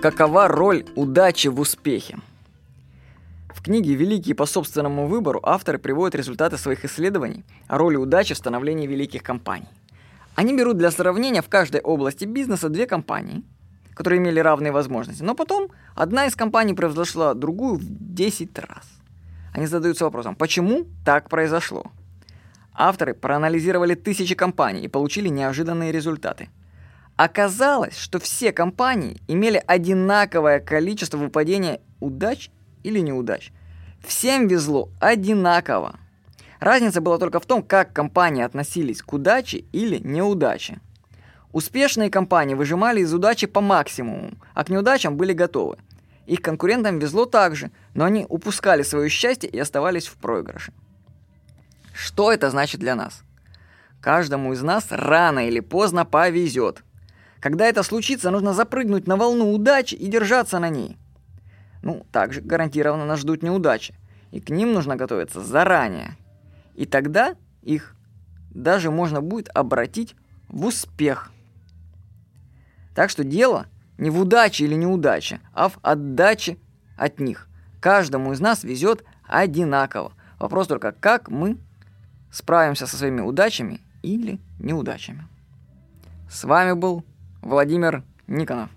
Какова роль удачи в успехе? В книге «Великие по собственному выбору» авторы приводят результаты своих исследований о роли удачи в становлении великих компаний. Они берут для сравнения в каждой области бизнеса две компании, которые имели равные возможности, но потом одна из компаний превзошла другую в 10 раз. Они задаются вопросом, почему так произошло? Авторы проанализировали тысячи компаний и получили неожиданные результаты. Оказалось, что все компании имели одинаковое количество выпадения удач или неудач. Всем везло одинаково. Разница была только в том, как компании относились к удаче или неудаче. Успешные компании выжимали из удачи по максимуму, а к неудачам были готовы. Их конкурентам везло также, но они упускали свое счастье и оставались в проигрыше. Что это значит для нас? Каждому из нас рано или поздно повезет. Когда это случится, нужно запрыгнуть на волну удачи и держаться на ней. Ну, также гарантированно нас ждут неудачи, и к ним нужно готовиться заранее. И тогда их даже можно будет обратить в успех. Так что дело не в удаче или неудаче, а в отдаче от них. Каждому из нас везет одинаково. Вопрос только, как мы справимся со своими удачами или неудачами. С вами был Владимир Никонов.